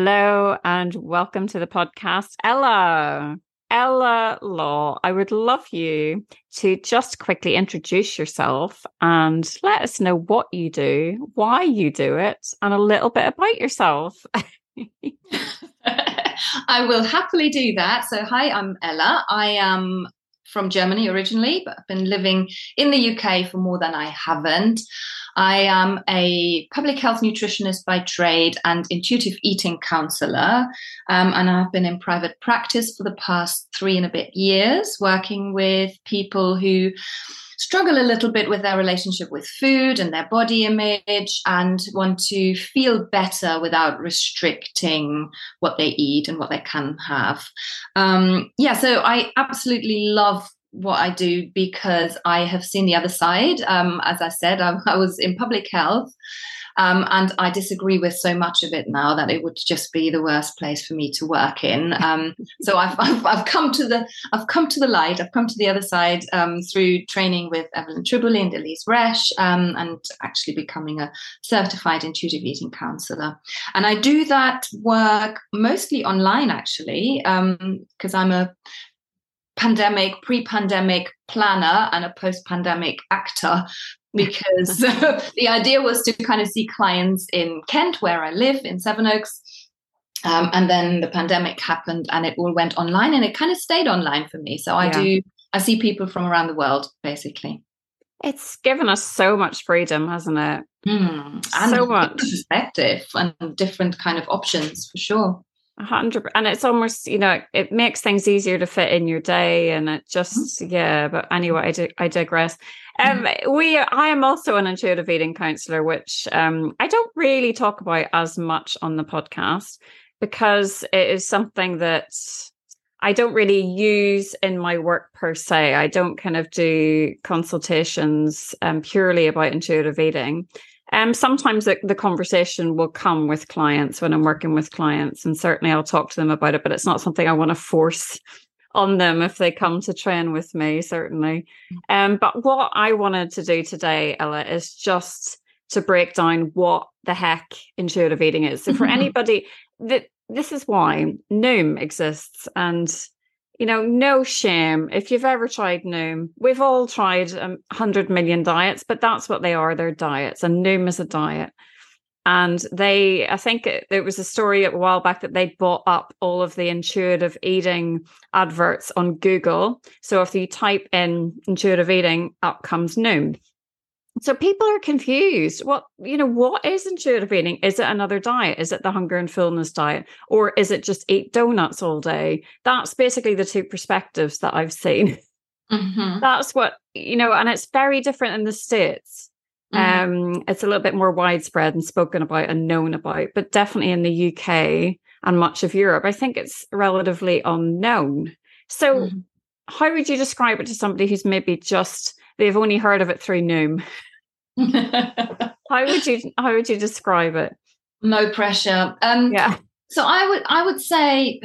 Hello and welcome to the podcast, Ela. Ela Law, I would love you to just quickly introduce yourself and let us know what you do, why you do it, and a little bit about yourself. I will happily do that. So, hi, I'm Ela. I am from Germany originally, but I've been living in the UK for more than I haven't. I am a public health nutritionist by trade and intuitive eating counselor. Um, and I've been in private practice for the past three and a bit years, working with people who struggle a little bit with their relationship with food and their body image and want to feel better without restricting what they eat and what they can have. Um, yeah, so I absolutely love what I do because I have seen the other side. Um, as I said, I, I was in public health um, and I disagree with so much of it now that it would just be the worst place for me to work in. Um, so I've, I've, I've, come to the I've come to the light. I've come to the other side um, through training with Evelyn Tribole and Elise Resch, um, and actually becoming a certified intuitive eating counselor. And I do that work mostly online, actually, because um, I'm a pandemic, pre-pandemic planner and a post-pandemic actor because the idea was to kind of see clients in Kent, where I live, in Sevenoaks. Um, and then the pandemic happened and it all went online and it kind of stayed online for me. So I yeah. do, I see people from around the world basically. It's given us so much freedom, hasn't it? Mm, and so much perspective and different kind of options for sure hundred and it's almost you know it makes things easier to fit in your day and it just mm-hmm. yeah but anyway I, di- I digress um mm-hmm. we I am also an intuitive eating counselor which um I don't really talk about as much on the podcast because it is something that I don't really use in my work per se. I don't kind of do consultations um, purely about intuitive eating. Um, sometimes the, the, conversation will come with clients when I'm working with clients, and certainly I'll talk to them about it, but it's not something I want to force on them if they come to train with me, certainly. Um, but what I wanted to do today, Ela, is just to break down what the heck intuitive eating is. So for anybody that this is why Noom exists and you know, no shame. If you've ever tried Noom, we've all tried a um, hundred million diets, but that's what they are. They're diets, and Noom is a diet. And they, I think it, there was a story a while back that they bought up all of the intuitive eating adverts on Google. So if you type in intuitive eating, up comes Noom. So people are confused. What you know, what is intuitive eating? Is it another diet? Is it the hunger and fullness diet, or is it just eat donuts all day? That's basically the two perspectives that I've seen. Mm-hmm. That's what you know, and it's very different in the states. Mm-hmm. Um, it's a little bit more widespread and spoken about and known about, but definitely in the UK and much of Europe, I think it's relatively unknown. So, mm-hmm. how would you describe it to somebody who's maybe just they've only heard of it through Noom? how would you how would you describe it? No pressure. Um, yeah. So I would I would say,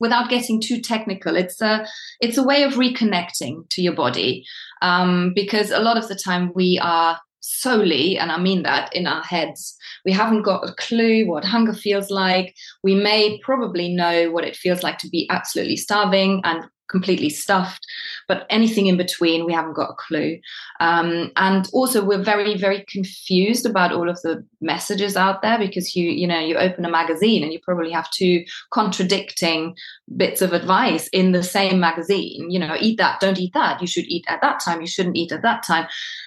without getting too technical, it's a it's a way of reconnecting to your body, um, because a lot of the time we are solely, and I mean that in our heads. We haven't got a clue what hunger feels like. We may probably know what it feels like to be absolutely starving and completely stuffed but anything in between we haven't got a clue. Um, and also we're very very confused about all of the messages out there because you you know you open a magazine and you probably have two contradicting bits of advice in the same magazine. You know eat that don't eat that. You should eat at that time. You shouldn't eat at that time.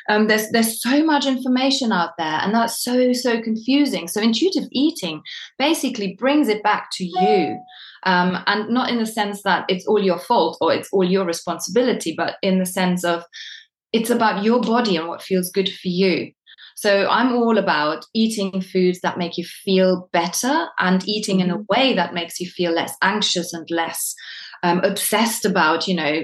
Um, there's there's so much information out there and that's so so confusing. So intuitive eating basically brings it back to you um, and not in the sense that it's all your fault or it's all your responsibility, but in the sense of it's about your body and what feels good for you. So I'm all about eating foods that make you feel better and eating in a mm-hmm. way that makes you feel less anxious and less um, obsessed about, you know,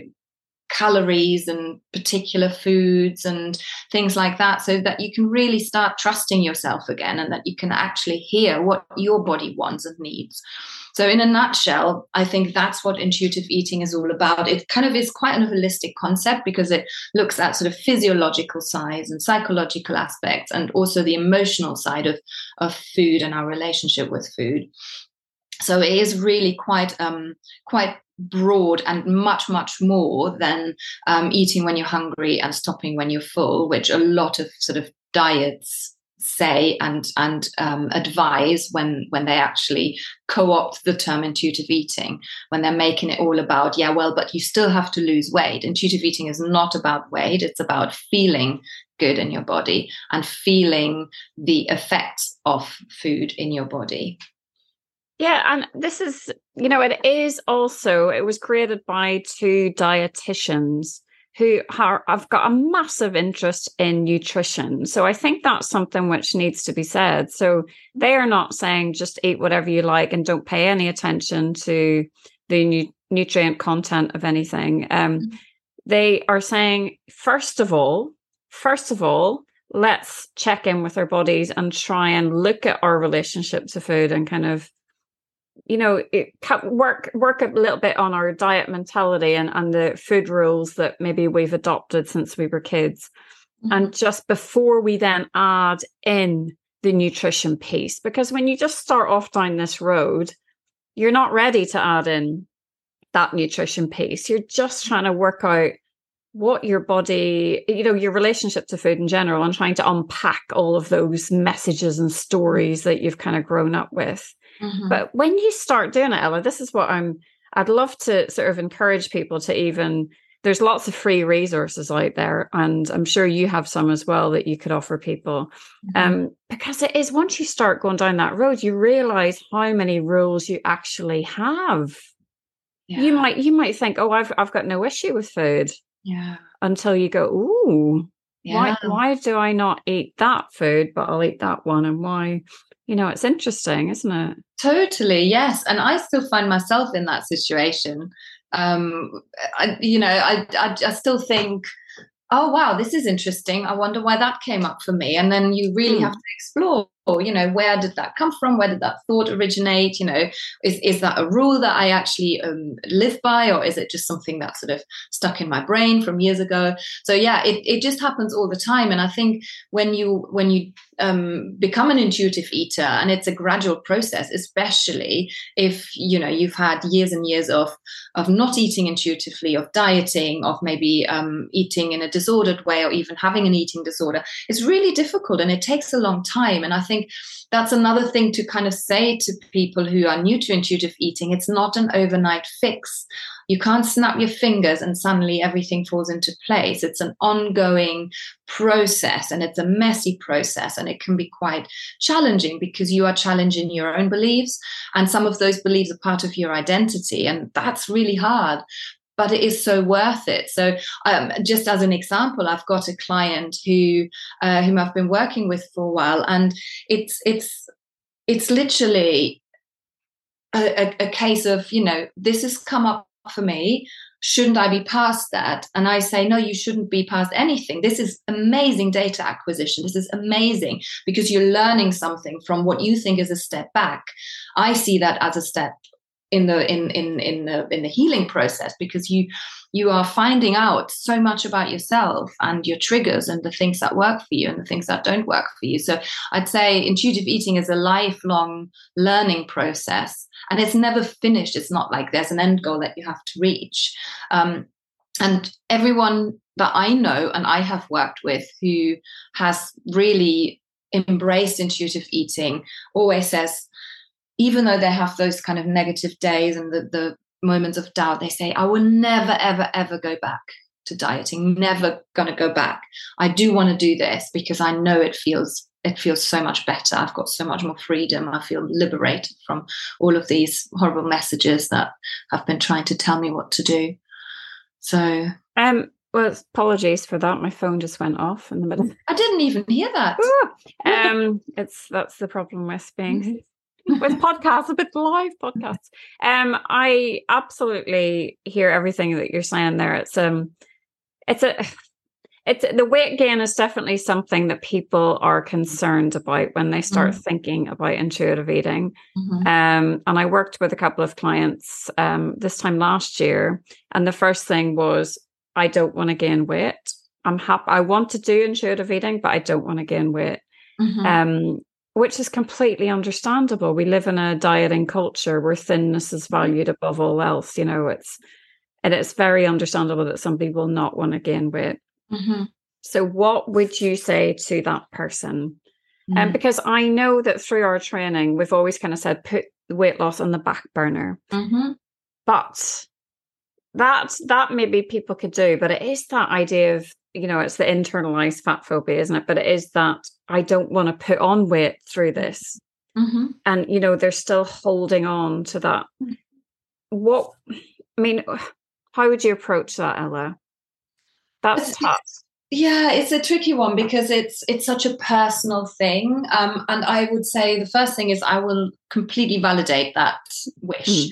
calories and particular foods and things like that so that you can really start trusting yourself again and that you can actually hear what your body wants and needs. So in a nutshell i think that's what intuitive eating is all about. It kind of is quite a holistic concept because it looks at sort of physiological sides and psychological aspects and also the emotional side of of food and our relationship with food. So it is really quite um, quite broad and much much more than um, eating when you're hungry and stopping when you're full which a lot of sort of diets say and and um, advise when when they actually co-opt the term intuitive eating when they're making it all about yeah well but you still have to lose weight. Intuitive eating is not about weight it's about feeling good in your body and feeling the effects of food in your body yeah, and this is, you know, it is also, it was created by two dietitians who are, have got a massive interest in nutrition. So I think that's something which needs to be said. So they are not saying just eat whatever you like and don't pay any attention to the nu- nutrient content of anything. Um, mm-hmm. They are saying, first of all, first of all, let's check in with our bodies and try and look at our relationship to food and kind of you know it, work work a little bit on our diet mentality and and the food rules that maybe we've adopted since we were kids. Mm-hmm. and just before we then add in the nutrition piece because when you just start off down this road you're not ready to add in that nutrition piece. You're just trying to work out what your body you know your relationship to food in general and trying to unpack all of those messages and stories that you've kind of grown up with Mm-hmm. But when you start doing it, Ela, this is what I'm, I'd love to sort of encourage people to even, there's lots of free resources out there. And I'm sure you have some as well that you could offer people. Mm-hmm. Um, because it is once you start going down that road, you realize how many rules you actually have. Yeah. You might, you might think, oh, I've, I've got no issue with food. Yeah. Until you go, ooh, yeah. why why do I not eat that food, but I'll eat that one? And why you know, it's interesting, isn't it? Totally, yes. And I still find myself in that situation. Um, I, you know, I, I, I still think, oh wow, this is interesting. I wonder why that came up for me. And then you really mm. have to explore or you know where did that come from? Where did that thought originate? You know is, is that a rule that i actually um, live by or is it just something that sort of stuck in my brain from years ago? So yeah it, it just happens all the time. And i think when you when you um, become an intuitive eater and it's a gradual process especially if you know you've had years and years of of not eating intuitively of dieting of maybe um, eating in a disordered way or even having an eating disorder it's really difficult and it takes a long time. And i think think that's another thing to kind of say to people who are new to intuitive eating. It's not an overnight fix. You can't snap your fingers and suddenly everything falls into place. It's an ongoing process and it's a messy process and it can be quite challenging because you are challenging your own beliefs and some of those beliefs are part of your identity and that's really hard but it is so worth it. So, um, just as an example, I've got a client who uh, whom I've been working with for a while, and it's it's it's literally a, a, a case of you know this has come up for me. Shouldn't I be past that? And I say, no, you shouldn't be past anything. This is amazing data acquisition. This is amazing because you're learning something from what you think is a step back. I see that as a step in the in in in the in the healing process because you you are finding out so much about yourself and your triggers and the things that work for you and the things that don't work for you. So i'd say intuitive eating is a lifelong learning process and it's never finished. It's not like there's an end goal that you have to reach. Um, and everyone that i know and i have worked with who has really embraced intuitive eating always says even though they have those kind of negative days and the, the moments of doubt, they say, I will never, ever, ever go back to dieting, never going to go back. I do want to do this because I know it feels it feels so much better. I've got so much more freedom. I feel liberated from all of these horrible messages that have been trying to tell me what to do. So, um, well, apologies for that. My phone just went off in the middle. I didn't even hear that. um, it's that's the problem with being mm-hmm with podcasts, a bit live podcasts. Um, I absolutely hear everything that you're saying there. It's um, it's a it's the weight gain is definitely something that people are concerned about when they start mm-hmm. thinking about intuitive eating. Mm-hmm. Um, and I worked with a couple of clients um, this time last year, and the first thing was, I don't want to gain weight. I'm happy. I want to do intuitive eating, but I don't want to gain weight. Mm-hmm. Um, which is completely understandable. We live in a dieting culture where thinness is mm-hmm. valued above all else. You know, it's and it's very understandable that somebody will not want to gain weight. Mm-hmm. So, what would you say to that person? And um, mm. because I know that through our training, we've always kind of said put weight loss on the back burner. Mm-hmm. But that that maybe people could do, but it is that idea of you know it's the internalized fat phobia, isn't it? But it is that I don't want to put on weight through this, mm-hmm. and you know they're still holding on to that. Mm. What I mean, how would you approach that, Ela? That's it's, tough. Yeah, it's a tricky one because it's it's such a personal thing. Um, and I would say the first thing is I will completely validate that wish. Mm.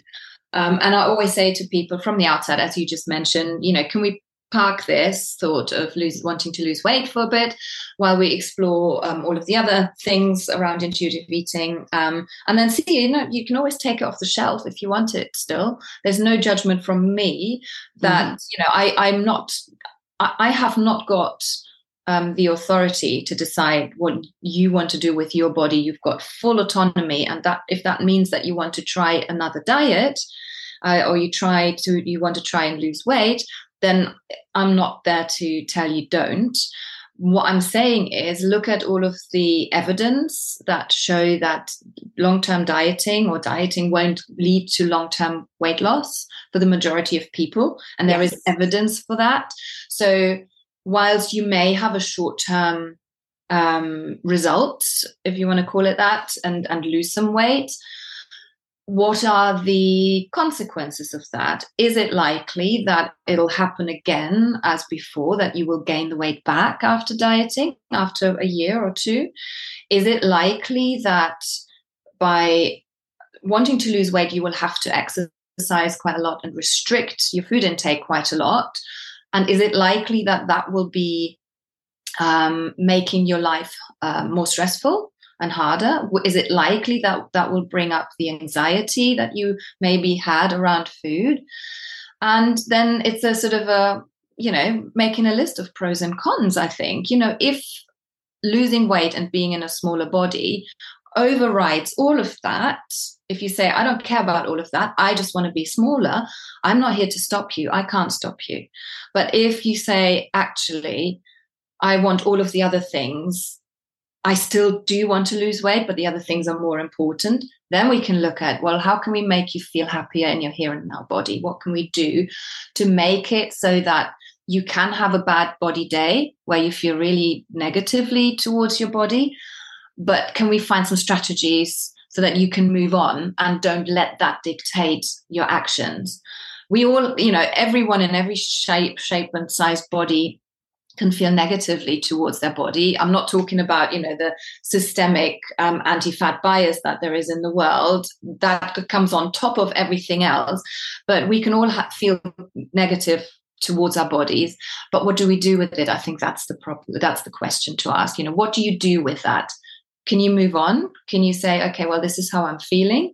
Um, and I always say to people from the outset, as you just mentioned, you know, can we park this thought of lose, wanting to lose weight for a bit while we explore um, all of the other things around intuitive eating um, and then see you know you can always take it off the shelf if you want it still there's no judgment from me that mm-hmm. you know I, i'm not I have not got um, the authority to decide what you want to do with your body. You've got full autonomy, and that if that means that you want to try another diet, uh, or you try to you want to try and lose weight, then I'm not there to tell you don't. What I'm saying is look at all of the evidence that show that long-term dieting or dieting won't lead to long-term weight loss for the majority of people, and there yes. is evidence for that. So, whilst you may have a short term um, result, if you want to call it that, and, and lose some weight, what are the consequences of that? Is it likely that it'll happen again as before, that you will gain the weight back after dieting, after a year or two? Is it likely that by wanting to lose weight, you will have to exercise quite a lot and restrict your food intake quite a lot? And is it likely that that will be um, making your life uh, more stressful and harder? Is it likely that that will bring up the anxiety that you maybe had around food? And then it's a sort of a, you know, making a list of pros and cons, I think. You know, if losing weight and being in a smaller body overrides all of that, if you say, I don't care about all of that, I just want to be smaller, I'm not here to stop you. I can't stop you. But if you say, actually, I want all of the other things, I still do want to lose weight, but the other things are more important, then we can look at, well, how can we make you feel happier in your here and now body? What can we do to make it so that you can have a bad body day where you feel really negatively towards your body? But can we find some strategies so that you can move on and don't let that dictate your actions. We all, you know, everyone in every shape, shape and size body can feel negatively towards their body. I'm not talking about, you know, the systemic um, anti-fat bias that there is in the world that comes on top of everything else. But we can all ha- feel negative towards our bodies. But what do we do with it? I think that's the problem. That's the question to ask. You know, what do you do with that? can you move on? Can you say, okay, well, this is how I'm feeling,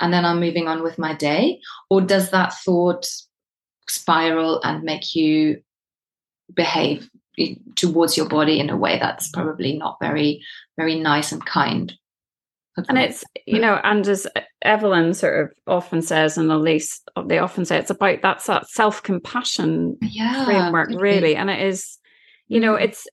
and then I'm moving on with my day? Or does that thought spiral and make you behave towards your body in a way that's probably not very, very nice and kind? And it's, you know, and as Evelyn sort of often says, and Elise, they often say it's about that's that self compassion yeah, framework, really. And it is, you know, mm-hmm. it's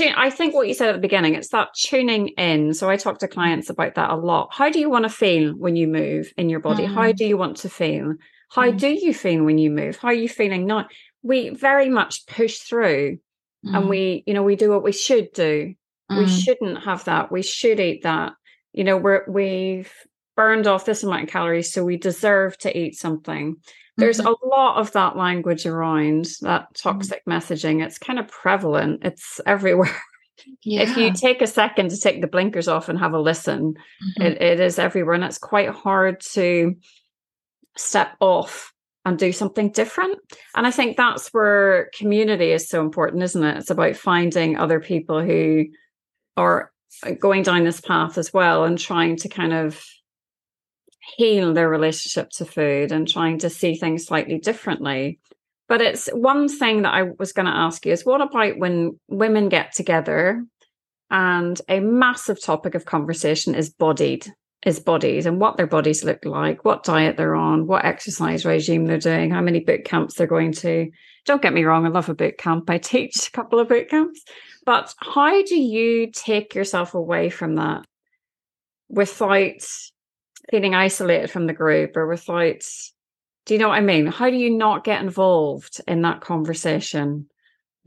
I think what you said at the beginning, it's that tuning in. So I talk to clients about that a lot. How do you want to feel when you move in your body? Mm. How do you want to feel? How mm. do you feel when you move? How are you feeling now? We very much push through mm. and we, you know, we do what we should do. We mm. shouldn't have that. We should eat that. You know, we're we've burned off this amount of calories, so we deserve to eat something. There's mm-hmm. a lot of that language around that mm-hmm. toxic mm-hmm. messaging. It's kind of prevalent. It's everywhere. yeah. if you take a second to take the blinkers off and have a listen, mm-hmm. it, it is everywhere. And it's quite hard to step off and do something different. And I think that's where community is so important, isn't it? It's about finding other people who are uh, going down this path as well and trying to kind of heal their relationship to food and trying to see things slightly differently. But it's one thing that I was going to ask you is what about when women get together and a massive topic of conversation is bodied is bodies and what their bodies look like, what diet they're on, what exercise regime they're doing, how many boot camps they're going to. Don't get me wrong, I love a boot camp. I teach a couple of boot camps. But how do you take yourself away from that without feeling isolated from the group or without do you know what I mean? How do you not get involved in that conversation?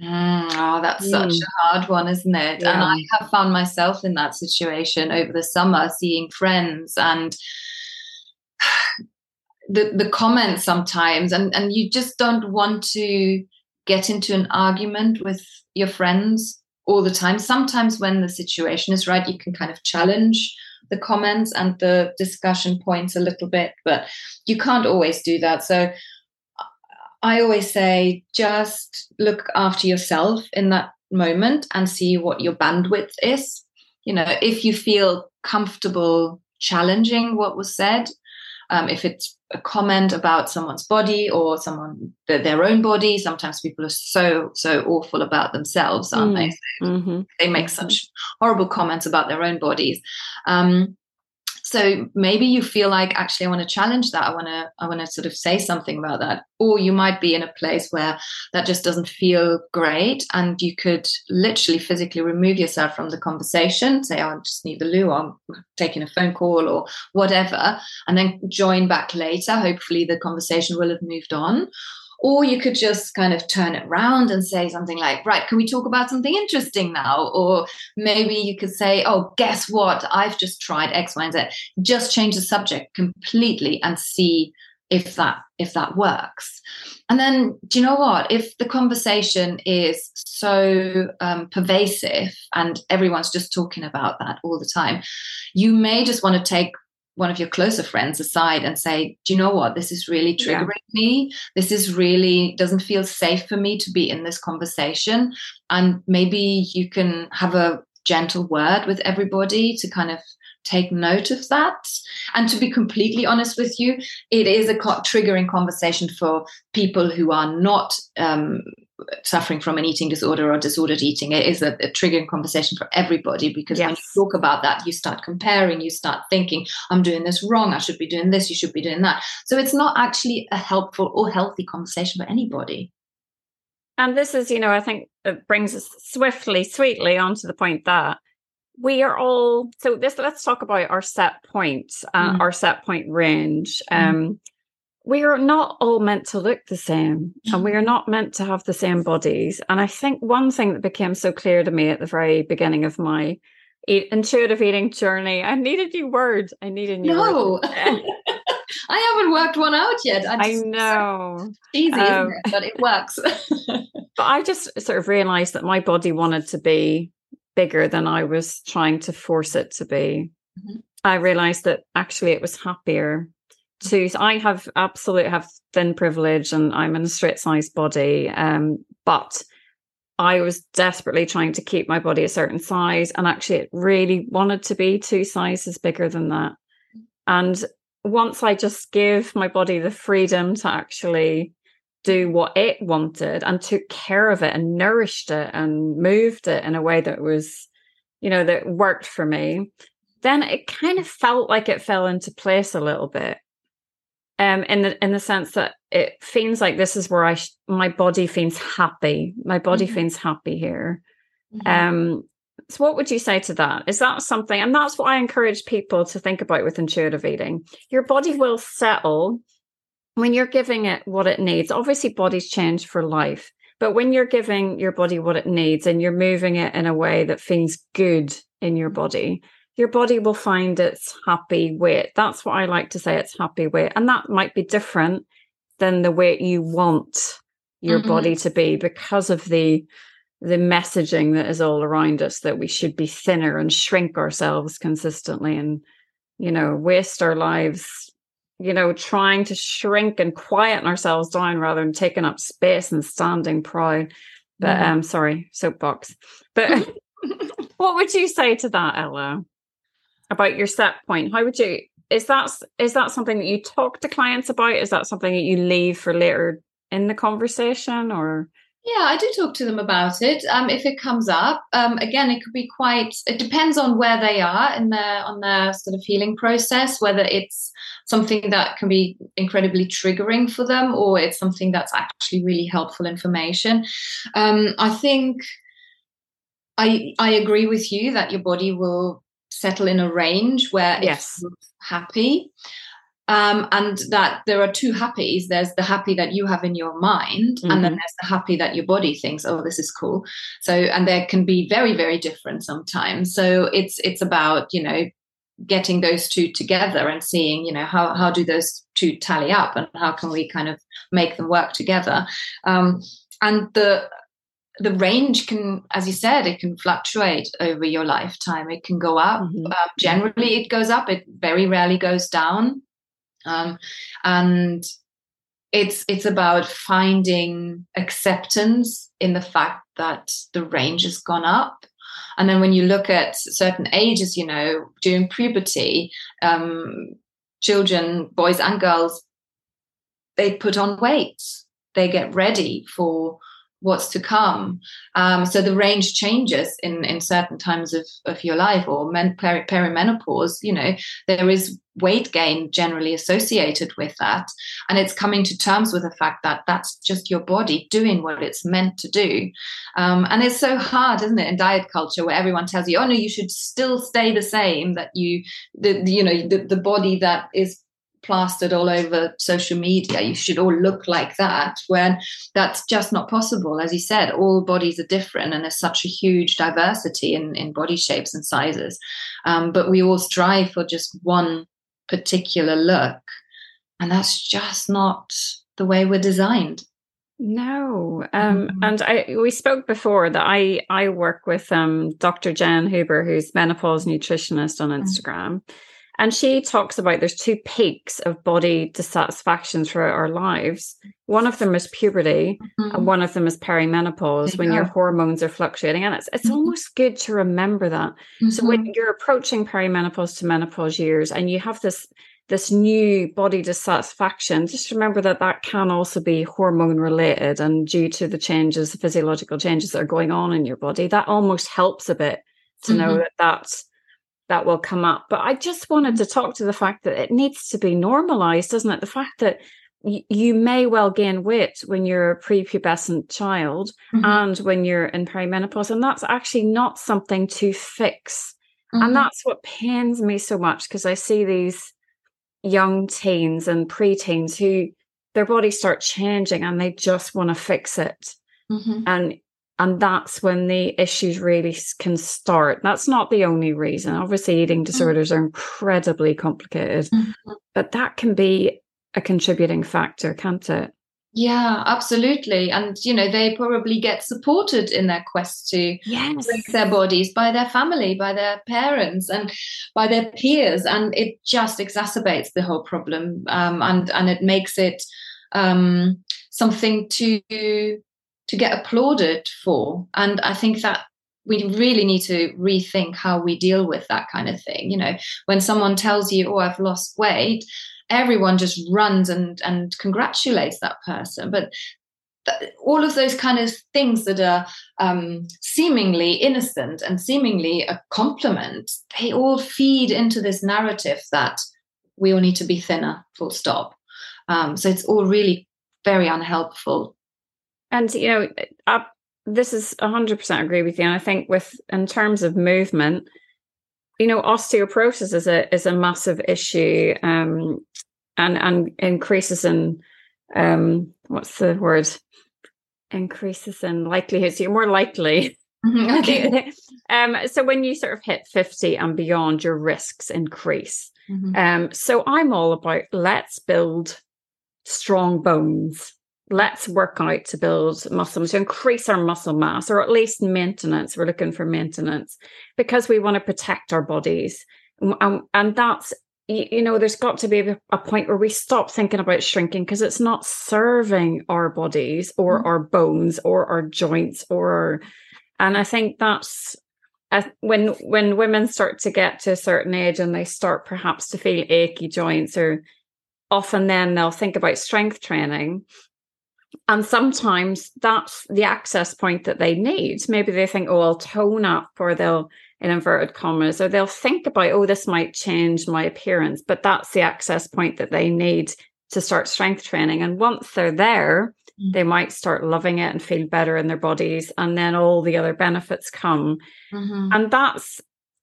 Mm, oh, that's mm. such a hard one, isn't it? Yeah. And I have found myself in that situation over the summer, seeing friends and the the comments sometimes, and and you just don't want to get into an argument with your friends all the time. Sometimes when the situation is right, you can kind of challenge the comments and the discussion points a little bit, but you can't always do that. So I always say just look after yourself in that moment and see what your bandwidth is. You know, if you feel comfortable challenging what was said, um, if it's a comment about someone's body or someone their own body sometimes people are so so awful about themselves aren't mm. they mm-hmm. they make such horrible comments about their own bodies um, so maybe you feel like actually i want to challenge that. I want to i want to sort of say something about that. Or you might be in a place where that just doesn't feel great and you could literally physically remove yourself from the conversation say oh, i just need the loo i'm taking a phone call or whatever and then join back later. Hopefully the conversation will have moved on or you could just kind of turn it around and say something like, right, can we talk about something interesting now? Or maybe you could say, oh, guess what? I've just tried X, Y, and Z. Just change the subject completely and see if that if that works and then do you know what if the conversation is so um, pervasive and everyone's just talking about that all the time you may just want to take one of your closer friends aside and say, Do you know what? This is really triggering yeah. me. This is really doesn't feel safe for me to be in this conversation. And maybe you can have a gentle word with everybody to kind of take note of that. And to be completely honest with you, it is a co- triggering conversation for people who are not um, suffering from an eating disorder or disordered eating. It is a, a triggering conversation for everybody because yes. when you talk about that, you start comparing, you start thinking, I'm doing this wrong, I should be doing this, you should be doing that. So it's not actually a helpful or healthy conversation for anybody. And this is, you know, I think it brings us swiftly, sweetly onto the point that we are all so this let's talk about our set points uh, mm. our set point range mm. um we are not all meant to look the same and we are mm-hmm. not meant to have the same bodies. And I think one thing that became so clear to me at the very beginning of my eat, intuitive eating journey, I need a new word. I need a new no. I haven't worked one out yet. I, just, I know. Easy, um, it? But it works. but I just sort of realized that my body wanted to be bigger than I was trying to force it to be. Mm-hmm. I realized that actually it was happier to I have absolute have thin privilege and I'm in a straight size body. Um, but I was desperately trying to keep my body a certain size and actually it really wanted to be two sizes bigger than that. And once I just gave my body the freedom to actually do what it wanted and took care of it and nourished it and moved it in a way that was, you know, that worked for me, then it kind of felt like it fell into place a little bit um in the in the sense that it feels like this is where i sh- my body feels happy. My body mm-hmm. feels happy here. Mm-hmm. um so what would you say to that? Is that something and that's what i encourage people to think about with intuitive eating. Your body will settle when you're giving it what it needs. Obviously bodies change for life but when you're giving your body what it needs and you're moving it in a way that feels good in your body your body will find its happy weight. That's what I like to say, it's happy weight. And that might be different than the weight you want your mm-hmm. body to be because of the the messaging that is all around us that we should be thinner and shrink ourselves consistently and you know waste our lives you know trying to shrink and quieten ourselves down rather than taking up space and standing proud but um sorry soapbox but what would you say to that ela about your set point how would you is that is that something that you talk to clients about is that something that you leave for later in the conversation or yeah, I do talk to them about it. Um, if it comes up, um, again, it could be quite. It depends on where they are in their on their sort of healing process. Whether it's something that can be incredibly triggering for them, or it's something that's actually really helpful information. Um, I think I I agree with you that your body will settle in a range where yes. it's happy um, and that there are two happies there's the happy that you have in your mind mm-hmm. and then mm-hmm. there's the happy that your body thinks oh this is cool so and there can be very very different sometimes so it's it's about you know getting those two together and seeing you know how how do those two tally up and how can we kind of make them work together um, and the the range can as you said it can fluctuate over your lifetime. It can go up. Mm-hmm. uh, generally it goes up. It very rarely goes down. Um, and it's it's about finding acceptance in the fact that the range has gone up. And then when you look at certain ages you know during puberty um, children boys and girls they put on weight they get ready for what's to come. Um, so the range changes in, in certain times of, of your life or men, peri- perimenopause, you know, there is weight gain generally associated with that. And it's coming to terms with the fact that that's just your body doing what it's meant to do. Um, and it's so hard, isn't it, in diet culture where everyone tells you, oh no, you should still stay the same, that you, the, you know, the, the body that is plastered all over social media. You should all look like that when that's just not possible. As you said, all bodies are different and there's such a huge diversity in, in body shapes and sizes. Um, but we all strive for just one particular look. And that's just not the way we're designed. No, um, mm-hmm. and I we spoke before that I I work with um, Dr. Jen Huber, who's menopause nutritionist on mm-hmm. Instagram, mm-hmm. And she talks about there's two peaks of body dissatisfaction throughout our lives. One of them is puberty, mm-hmm. and one of them is perimenopause yeah. when your hormones are fluctuating. And it's it's mm-hmm. almost good to remember that. Mm-hmm. So when mm-hmm. you're approaching perimenopause to menopause years, and you have this this new body dissatisfaction, just remember that that can also be hormone related and due to the changes, the physiological changes that are going on in your body. That almost helps a bit to know mm-hmm. that that's that will come up. But I just wanted to talk to the fact that it needs to be normalized, doesn't it? The fact that y- you may well gain weight when you're a prepubescent child mm-hmm. and when you're in perimenopause, and that's actually not something to fix. Mm-hmm. And that's what pains me so much because I see these young teens and preteens who their bodies start changing and they just want to fix it. Mm-hmm. And and that's when the issues really can start that's not the only reason obviously eating mm. disorders are incredibly complicated mm-hmm. but that can be a contributing factor can't it yeah absolutely and you know they probably get supported in their quest to yes. break their bodies by their family by their parents and by their peers and it just exacerbates the whole problem um, and and it makes it um, something to to get applauded for. And I think that we really need to rethink how we deal with that kind of thing. You know, when someone tells you, "Oh, I've lost weight," everyone just runs and and congratulates that person. But all of those kind of things that are um, seemingly innocent and seemingly a compliment, they all feed into this narrative that we all need to be thinner. Full stop. Um, so it's all really very unhelpful and you know, uh, this is hundred percent agree with you. And I think with in terms of movement, you know, osteoporosis is a is a massive issue, um, and and increases in um, what's the word? Increases in likelihood. So you're more likely. Mm-hmm, okay. um, so when you sort of hit 50 and beyond, your risks increase. Mm-hmm. Um, so I'm all about let's build strong bones let's work out to build muscle to increase our muscle mass or at least maintenance we're looking for maintenance because we want to protect our bodies and, and that's you know there's got to be a, point where we stop thinking about shrinking because it's not serving our bodies or mm-hmm. our bones or our joints or and i think that's when when women start to get to a certain age and they start perhaps to feel achy joints or often then they'll think about strength training and sometimes that's the access point that they need. Maybe they think, oh, I'll tone up, or they'll, in inverted commas, or they'll think about, oh, this might change my appearance. But that's the access point that they need to start strength training. And once they're there, mm-hmm. they might start loving it and feel better in their bodies. And then all the other benefits come. Mm-hmm. And that's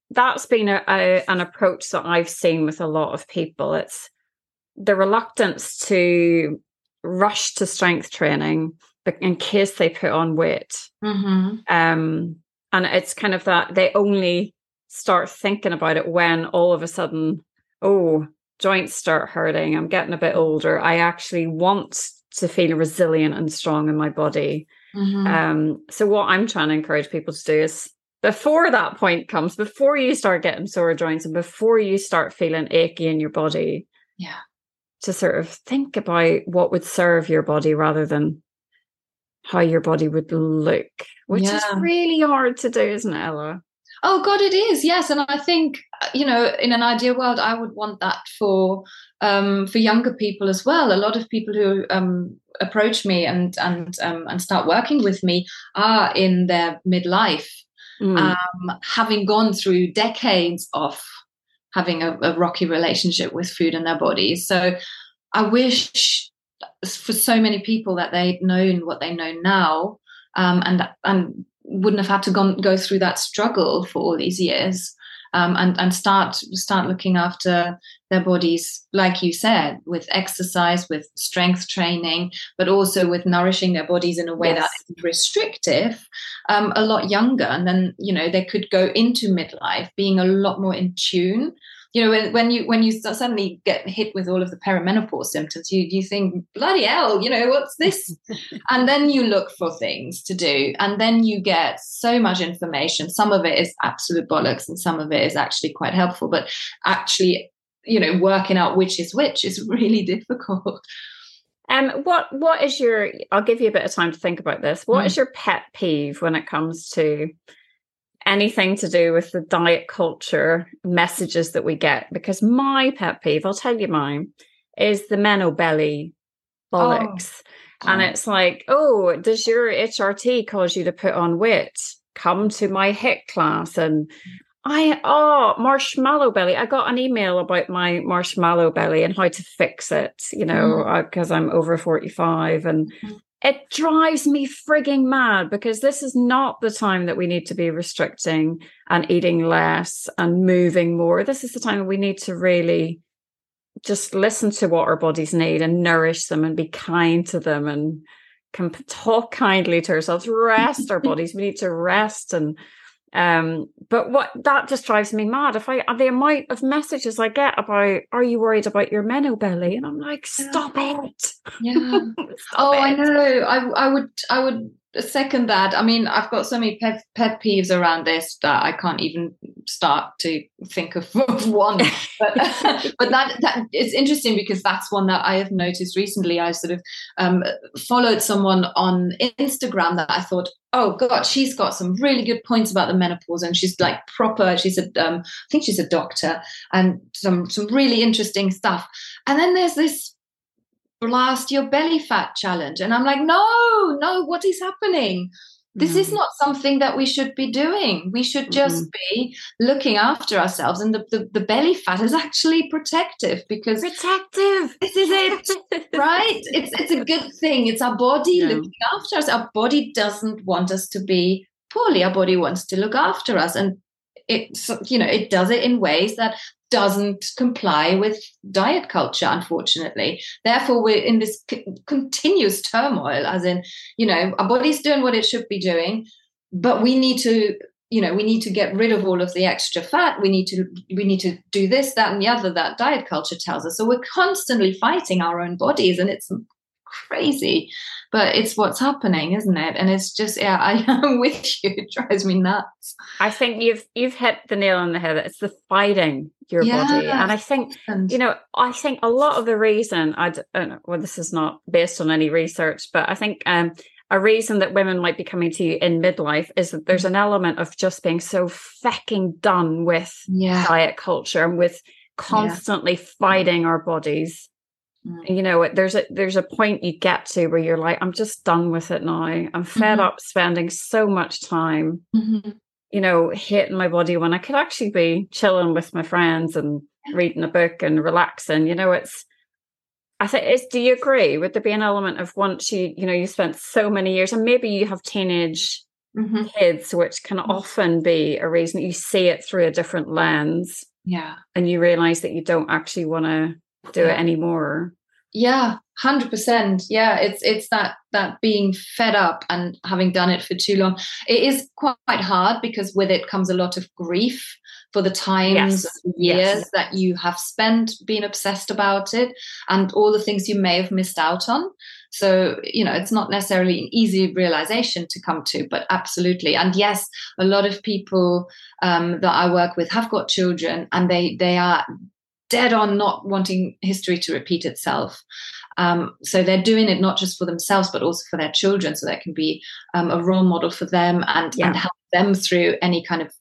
that's been a, a, an approach that I've seen with a lot of people. It's the reluctance to rush to strength training in case they put on weight. Mm-hmm. Um, and it's kind of that they only start thinking about it when all of a sudden, oh, joints start hurting. I'm getting a bit older. I actually want to feel resilient and strong in my body. Mm-hmm. Um, so what I'm trying to encourage people to do is before that point comes, before you start getting sore joints and before you start feeling achy in your body, yeah, to sort of think about what would serve your body rather than how your body would look, which yeah. is really hard to do, isn't it, Ela? Oh God, it is. Yes, and I think uh, you know, in an ideal world, I would want that for um, for younger people as well. A lot of people who um, approach me and and um, and start working with me are in their midlife, mm. um, having gone through decades of having a, a rocky relationship with food and their bodies. So I wish for so many people that they'd known what they know now um, and and wouldn't have had to go, go through that struggle for all these years um, and and start start looking after their bodies like you said with exercise with strength training but also with nourishing their bodies in a way yes. that is restrictive um, a lot younger and then you know they could go into midlife being a lot more in tune you know when, when you when you suddenly get hit with all of the perimenopause symptoms you you think bloody hell you know what's this? And then you look for things to do and then you get so much information. Some of it is absolute bollocks and some of it is actually quite helpful but actually you know working out which is which is really difficult. Um what what is your i'll give you a bit of time to think about this. What mm. is your pet peeve when it comes to anything to do with the diet culture messages that we get because my pet peeve, I'll tell you mine, is the meno belly bollocks. Oh. And it's like, oh, does your HRT cause you to put on weight? Come to my HIIT class. And I, oh, marshmallow belly. I got an email about my marshmallow belly and how to fix it, you know, because mm. I'm over 45. And mm it drives me frigging mad because this is not the time that we need to be restricting and eating less and moving more. This is the time we need to really just listen to what our bodies need and nourish them and be kind to them and can talk kindly to ourselves, rest our bodies. We need to rest and um, but what that just drives me mad. If I the amount of messages I get about, are you worried about your meno belly? And I'm like, stop yeah. it. Yeah. stop oh, it. I know. I I would I would second that. I mean, I've got so many pet, pet peeves around this that I can't even start to think of, one. But, but that, that it's interesting because that's one that I have noticed recently. I sort of um, followed someone on Instagram that I thought, oh God, she's got some really good points about the menopause, and she's like proper. She's a, um, I think she's a doctor, and some some really interesting stuff. And then there's this blast your belly fat challenge. And I'm like, no, no, what is happening? This mm-hmm. is not something that we should be doing. We should just mm-hmm. be looking after ourselves. And the, the, the, belly fat is actually protective because protective. This is it. right? It's it's a good thing. It's our body yeah. looking after us. Our body doesn't want us to be poorly. Our body wants to look after us. And it you know it does it in ways that doesn't comply with diet culture, unfortunately. Therefore, we're in this c- continuous turmoil, as in, you know, our body's doing what it should be doing, but we need to you know we need to get rid of all of the extra fat we need to we need to do this that and the other that diet culture tells us so we're constantly fighting our own bodies and it's crazy. But it's what's happening isn't it? And it's just yeah I, i'm with you it drives me nuts. I think you've you've hit the nail on the head. It's the fighting your yeah, body and i think you know i think a lot of the reason i don't know well this is not based on any research but i think um a reason that women might be coming to you in midlife is that there's an element of just being so fucking done with yeah. diet culture and with constantly yeah. fighting our bodies Mm. You know, there's a there's a point you get to where you're like, I'm just done with it now. I'm fed mm-hmm. up spending so much time, mm-hmm. you know, hitting my body when I could actually be chilling with my friends and reading a book and relaxing. You know, it's I think it's do you agree? Would there be an element of once you, you know, you spent so many years and maybe you have teenage mm-hmm. kids, which can mm-hmm. often be a reason you see it through a different lens. Yeah. And you realize that you don't actually want to do it anymore. Yeah 100% yeah it's it's that that being fed up and having done it for too long. It is quite hard because with it comes a lot of grief for the times yes. years yes. that you have spent being obsessed about it and all the things you may have missed out on. So you know it's not necessarily an easy realization to come to but absolutely. And yes a lot of people um, that i work with have got children and they they are dead on not wanting history to repeat itself. Um, so they're doing it not just for themselves, but also for their children, so that can be um, a role model for them and, yeah. and help them through any kind of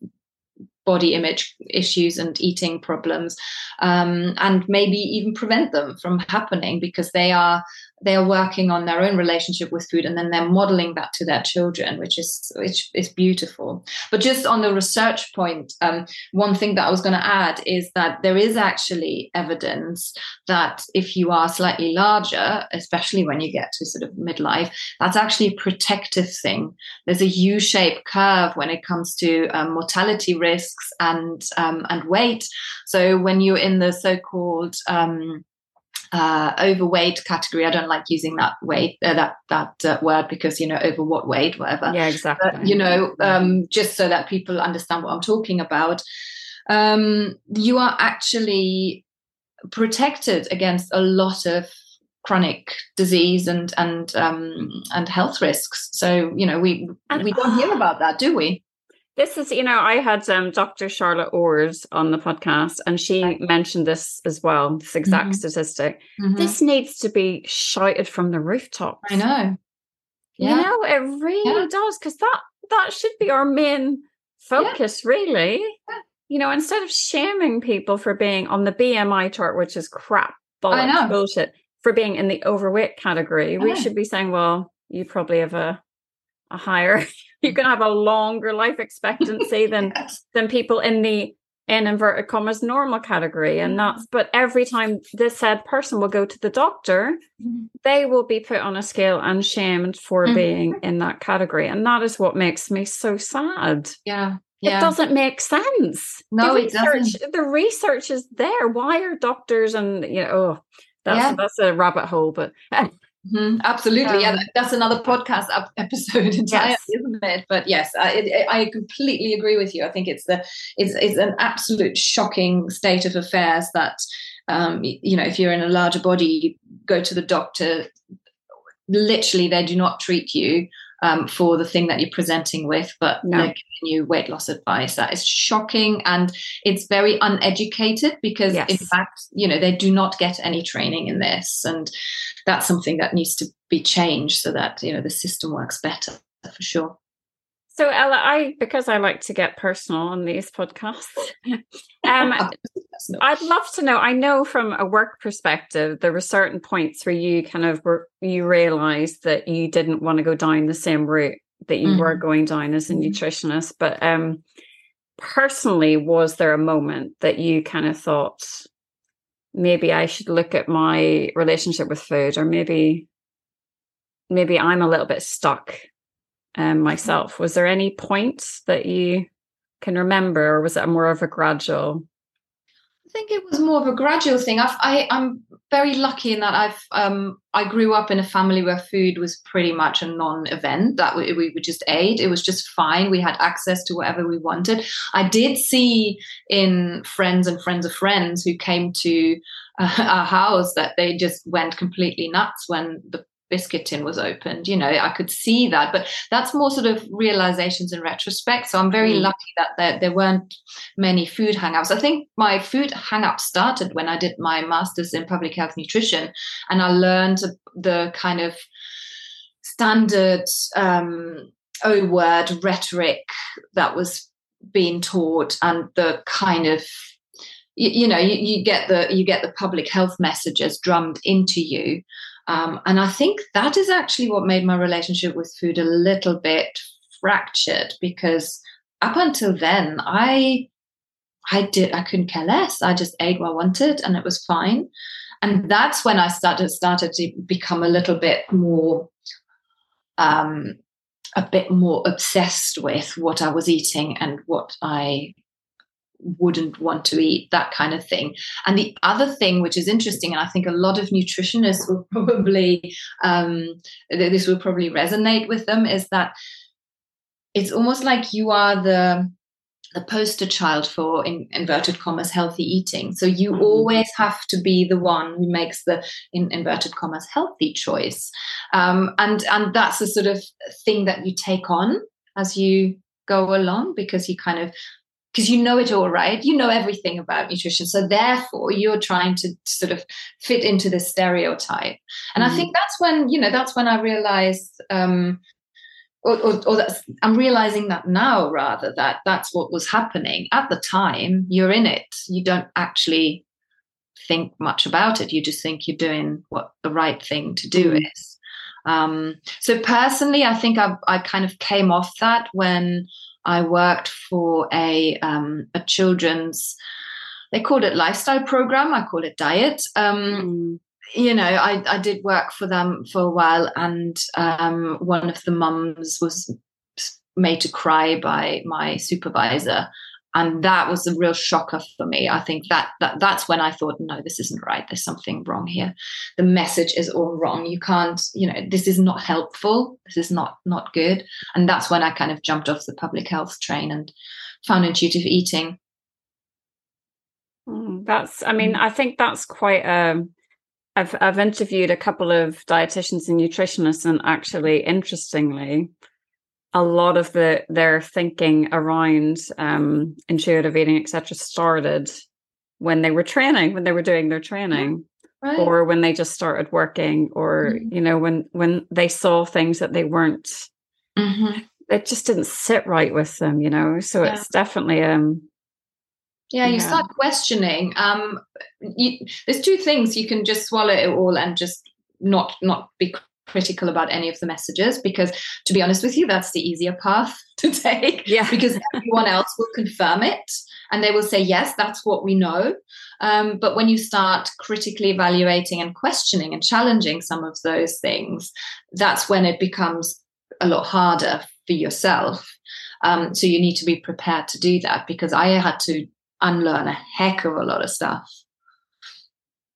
body image issues and eating problems um, and maybe even prevent them from happening because they are they are working on their own relationship with food and then they're modeling that to their children which is which is beautiful. But just on the research point um, one thing that i was going to add is that there is actually evidence that if you are slightly larger especially when you get to sort of midlife that's actually a protective thing. There's a u-shaped curve when it comes to um, mortality risks and um, and weight. So when you're in the so-called um, uh, overweight category. I don't like using that weight uh, that that uh, word because you know over what weight, whatever. Yeah, exactly. But, you know, um, just so that people understand what I'm talking about. Um, you are actually protected against a lot of chronic disease and and um, and health risks. So you know we and, we don't hear about that, do we? This is, you know, I had um, Dr. Charlotte Ors on the podcast, and she right. mentioned this as well. This exact mm-hmm. statistic. Mm-hmm. This needs to be shouted from the rooftops. I know. Yeah. You know, it really yeah. does because that that should be our main focus, yeah. really. You know, instead of shaming people for being on the BMI chart, which is crap, bollocks, bullshit, for being in the overweight category, we should be saying, well, you probably have a a higher you can have a longer life expectancy than yes. than people in the in inverted commas normal category and mm-hmm. that's but every time this said person will go to the doctor mm-hmm. they will be put on a scale and shamed for mm-hmm. being in that category and that is what makes me so sad yeah yeah. It doesn't make sense. No, the research, it doesn't. The research is there. Why are doctors and you know, oh, that's yeah. that's a rabbit hole. But Mm-hmm. Absolutely, um, yeah, that's another podcast episode entirely, yes. isn't it? But yes, I, I, completely agree with you. I think it's the it's it's an absolute shocking state of affairs that um, you know if you're in a larger body, you go to the doctor. Literally, they do not treat you um, for the thing that you're presenting with, but no. they're giving you weight loss advice. That is shocking and it's very uneducated because, yes. in fact, you know, they do not get any training in this. And that's something that needs to be changed so that, you know, the system works better for sure. So Ela, I because I like to get personal on these podcasts. um, I'd love to know. I know from a work perspective, there were certain points where you kind of were you realized that you didn't want to go down the same route that you mm-hmm. were going down as a mm-hmm. nutritionist. But um, personally, was there a moment that you kind of thought maybe I should look at my relationship with food, or maybe maybe I'm a little bit stuck um, myself. Was there any point that you can remember, or was it more of a gradual? I think it was more of a gradual thing. I've, I, am very lucky in that I've um, I grew up in a family where food was pretty much a non-event. That we, we would just ate. It was just fine. We had access to whatever we wanted. I did see in friends and friends of friends who came to uh, our house that they just went completely nuts when the biscuit tin was opened. You know, I could see that, but that's more sort of realizations in retrospect. So I'm very mm. lucky that there, there weren't many food hangups. I think my food hangup started when I did my master's in public health nutrition, and I learned the kind of standard um, O word rhetoric that was being taught and the kind of you, you know you, you, get the you get the public health messages drummed into you um, and i think that is actually what made my relationship with food a little bit fractured because up until then i i did i couldn't care less. I just ate what i wanted and it was fine. And that's when i started started to become a little bit more um, a bit more obsessed with what I was eating and what I wouldn't want to eat, that kind of thing. And the other thing, which is interesting, and I think a lot of nutritionists will probably, um, this will probably resonate with them, is that it's almost like you are the the poster child for in inverted commas healthy eating so you mm-hmm. always have to be the one who makes the in inverted commas healthy choice um, and and that's a sort of thing that you take on as you go along because you kind of because you know it all right you know everything about nutrition so therefore you're trying to sort of fit into this stereotype and mm-hmm. i think that's when you know that's when i realized um, or, or, or I'm realizing that now rather that that's what was happening at the time. You're in it. You don't actually think much about it. You just think you're doing what the right thing to do mm. is. Um, so personally, I think I, I kind of came off that when I worked for a um, a children's. They called it lifestyle program. I call it diet. Um, mm you know, I, I did work for them for a while, and um, one of the mums was made to cry by my supervisor, and that was a real shocker for me. I think that, that that's when I thought, no, this isn't right. There's something wrong here. The message is all wrong. You can't, you know, this is not helpful. This is not not good. And that's when I kind of jumped off the public health train and found intuitive eating. Mm, that's, I mean, mm. I think that's quite a um, I've I've interviewed a couple of dietitians and nutritionists, and actually, interestingly, a lot of the their thinking around um, intuitive eating, etc., started when they were training, when they were doing their training, right. or when they just started working, or mm-hmm. you know, when when they saw things that they weren't, mm-hmm. it just didn't sit right with them, you know. So yeah. it's definitely um yeah, you yeah. start questioning. Um, you, there's two things you can just swallow it all and just not not be critical about any of the messages because to be honest with you that's the easier path to take yeah. because everyone else will confirm it and they will say yes that's what we know. Um, but when you start critically evaluating and questioning and challenging some of those things that's when it becomes a lot harder for yourself. Um, so you need to be prepared to do that because i had to unlearn a heck of a lot of stuff.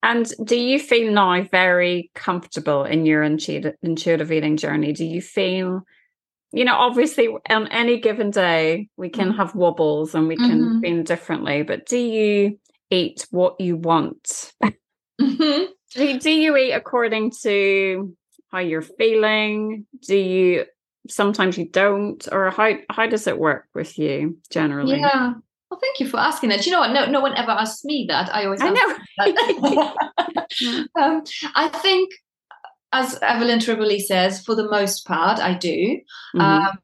And do you feel now very comfortable in your intuitive eating journey? Do you feel, you know, obviously on any given day we can mm-hmm. have wobbles and we can mm-hmm. feel differently, but do you eat what you want? Mm-hmm. do, do you eat according to how you're feeling? Do you sometimes you don't, or how how does it work with you generally? Yeah, well, thank you for asking that. You know what? No, no one ever asks me that. I always. I know. um, I think, as Evelyn Tribole says, for the most part, I do. Mm-hmm. Um,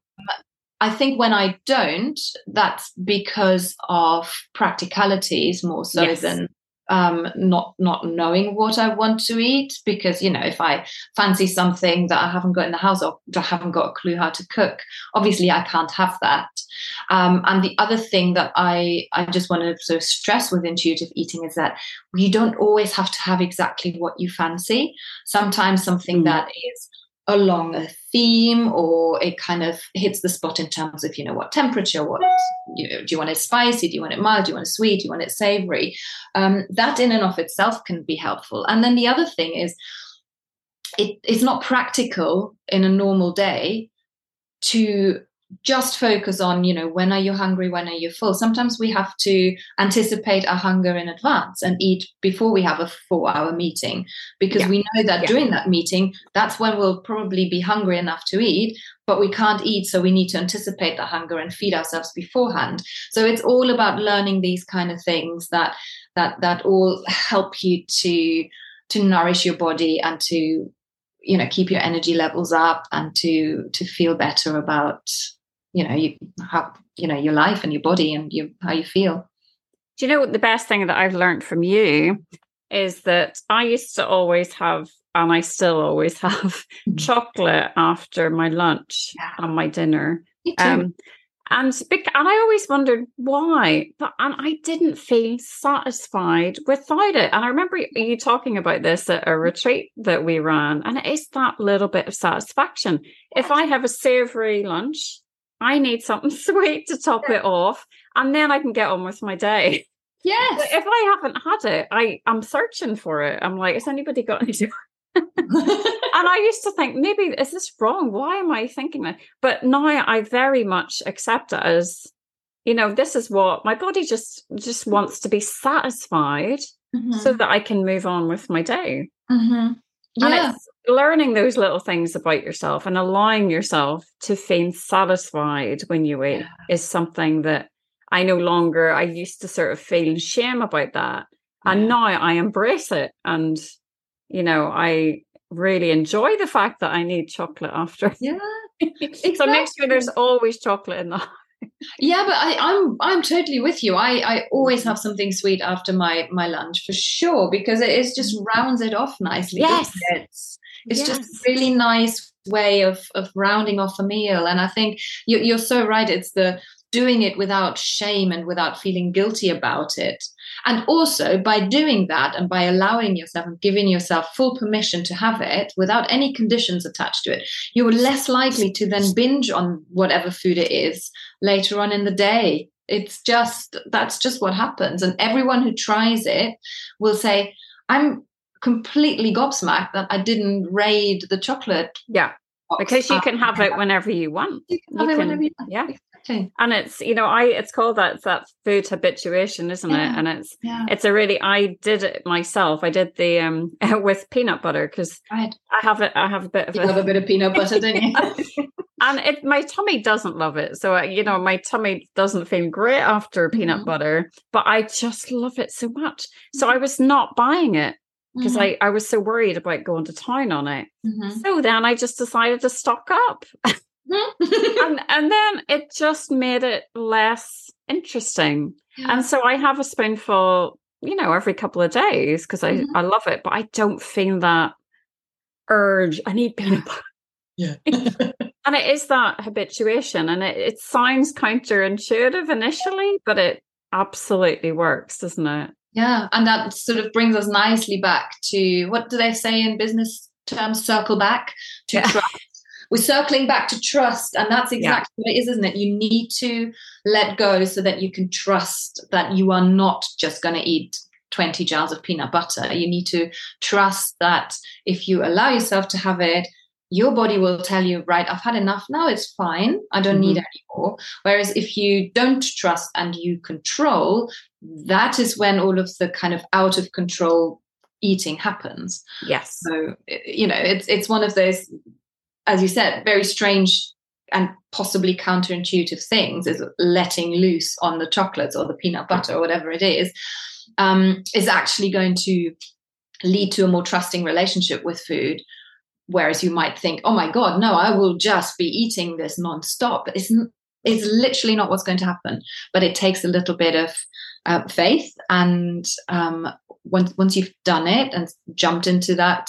I think when I don't, that's because of practicalities more so yes. than um, not not knowing what I want to eat because you know if I fancy something that I haven't got in the house or I haven't got a clue how to cook, obviously I can't have that. Um, and the other thing that I I just want to sort of stress with intuitive eating is that you don't always have to have exactly what you fancy. Sometimes something mm. that is along a theme or it kind of hits the spot in terms of you know what temperature what you know, do you want it spicy do you want it mild do you want it sweet do you want it savory? Um, that in and of itself can be helpful. And then the other thing is it, it's not practical in a normal day to just focus on you know when are you hungry when are you full sometimes we have to anticipate our hunger in advance and eat before we have a four hour meeting because yeah. we know that yeah. during that meeting that's when we'll probably be hungry enough to eat but we can't eat so we need to anticipate the hunger and feed ourselves beforehand so it's all about learning these kind of things that that that all help you to to nourish your body and to you know keep your energy levels up and to to feel better about you know you how you know your life and your body and you how you feel do you know what the best thing that i've learned from you is that i used to always have and i still always have mm-hmm. chocolate after my lunch yeah. and my dinner um, and, and I always wondered why, but and I didn't feel satisfied without it. And I remember you talking about this at a retreat that we ran, and it is that little bit of satisfaction. If I have a savory lunch, I need something sweet to top it off, and then I can get on with my day. Yes. But if I haven't had it, I I'm searching for it. I'm like, has anybody got any? and I used to think, maybe is this wrong? Why am I thinking that? But now I very much accept it as, you know, this is what my body just just wants to be satisfied mm-hmm. so that I can move on with my day. Mm-hmm. Yeah. And it's learning those little things about yourself and allowing yourself to feel satisfied when you eat yeah. is something that I no longer I used to sort of feel shame about that. Yeah. And now I embrace it and you know, I really enjoy the fact that I need chocolate after. Yeah. Exactly. so make sure there's always chocolate in the yeah but I, am I'm, I'm totally with you i i always have something sweet after my my lunch for sure because it is just mm-hmm. rounds it off nicely yes? It's, yes. just a really nice way of of rounding off a meal and i think you, you're so right it's the doing it without shame and without feeling guilty about it. And also by doing that and by allowing yourself and giving yourself full permission to have it without any conditions attached to it, you're less likely to then binge on whatever food it is later on in the day. It's just, that's just what happens. And everyone who tries it will say, I'm completely gobsmacked that I didn't raid the chocolate. Yeah. Because you can have it whenever you want. You can have you it can, whenever you want. Yeah. Okay. And it's you know I it's called that it's that food habituation, isn't yeah. it? And it's yeah. it's a really I did it myself. I did the um with peanut butter because right. I have it. I have a bit of you a, have a bit of peanut butter, don't you? and it my tummy doesn't love it. So uh, you know my tummy doesn't feel great after peanut mm-hmm. butter, but I just love it so much. So I was not buying it because mm-hmm. I, I was so worried about going to town on it. Mm-hmm. So then I just decided to stock up. and, and then it just made it less interesting. Yeah. And so I have a spoonful, you know, every couple of days because I, mm-hmm. I love it, but I don't feel that urge. I need peanut butter. Yeah. and it is that habituation. And it, it sounds counterintuitive initially, but it absolutely works, doesn't it? Yeah. And that sort of brings us nicely back to what do they say in business terms? Circle back to yeah. trust we're circling back to trust and that's exactly yeah. what it is isn't it you need to let go so that you can trust that you are not just going to eat 20 jars of peanut butter you need to trust that if you allow yourself to have it your body will tell you right i've had enough now it's fine i don't mm-hmm. need any more whereas if you don't trust and you control that is when all of the kind of out of control eating happens yes so you know it's it's one of those as you said, very strange and possibly counterintuitive things is letting loose on the chocolates or the peanut butter or whatever it is, um, is actually going to lead to a more trusting relationship with food. Whereas you might think, oh my God, no, I will just be eating this nonstop. It's, it's literally not what's going to happen. But it takes a little bit of uh, faith. And um, once, once you've done it and jumped into that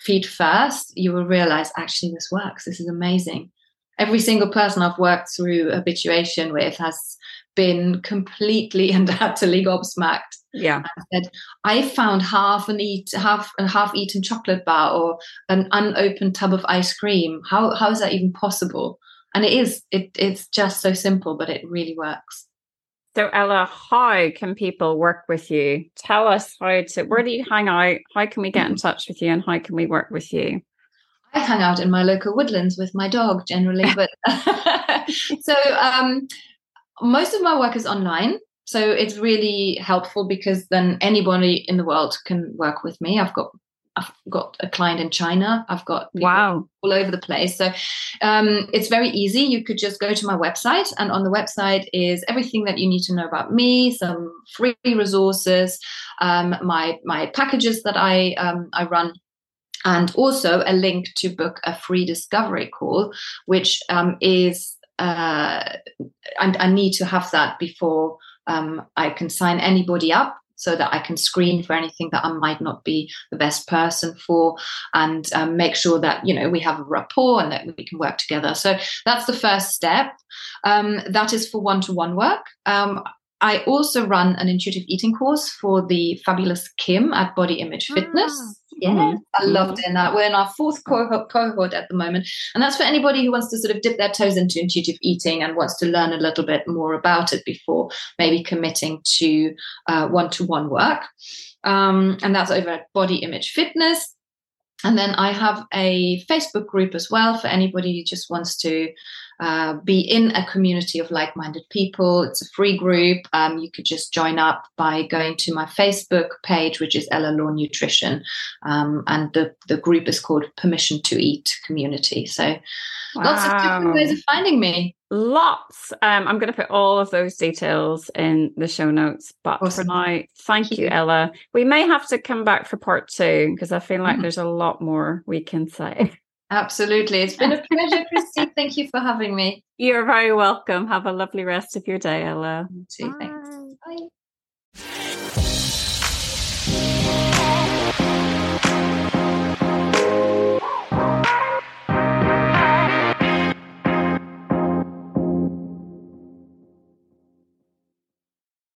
feed first, you will realize actually this works. This is amazing. Every single person I've worked through habituation with has been completely and utterly gobsmacked. Yeah. I said, I found half an eat half a half eaten chocolate bar or an unopened tub of ice cream. How how is that even possible? And it is, it it's just so simple, but it really works. So, Ela, how can people work with you? Tell us how to, where do you hang out? How can we get in touch with you and how can we work with you? I hang out in my local woodlands with my dog generally, but so um, most of my work is online. So it's really helpful because then anybody in the world can work with me. I've got I've got a client in China. I've got wow all over the place. So um, it's very easy. You could just go to my website, and on the website is everything that you need to know about me, some free resources, um, my my packages that I um, I run. And also a link to book a free discovery call, which um, is uh, I, I need to have that before um, I can sign anybody up so that I can screen for anything that I might not be the best person for and um, make sure that, you know, we have a rapport and that we can work together. So that's the first step. Um, that is for one to one work. Um, I also run an intuitive eating course for the fabulous Kim at Body Image Fitness. Ah, yeah, mm-hmm. I love doing that. We're in our fourth cohort, cohort at the moment. And that's for anybody who wants to sort of dip their toes into intuitive eating and wants to learn a little bit more about it before maybe committing to one to one work. Um, and that's over at Body Image Fitness. And then I have a Facebook group as well for anybody who just wants to uh, be in a community of like minded people. It's a free group. Um, you could just join up by going to my Facebook page, which is Ela Law Nutrition. Um, and the, the group is called Permission to Eat Community. So wow. lots of different ways of finding me. Lots. Um, I'm going to put all of those details in the show notes. But awesome. for now, thank, you, Ela. We may have to come back for part two because I feel like mm-hmm. there's a lot more we can say. Absolutely. It's been a pleasure, Christine. Thank you for having me. You're very welcome. Have a lovely rest of your day, Ela. You too. Bye. Thanks. Bye.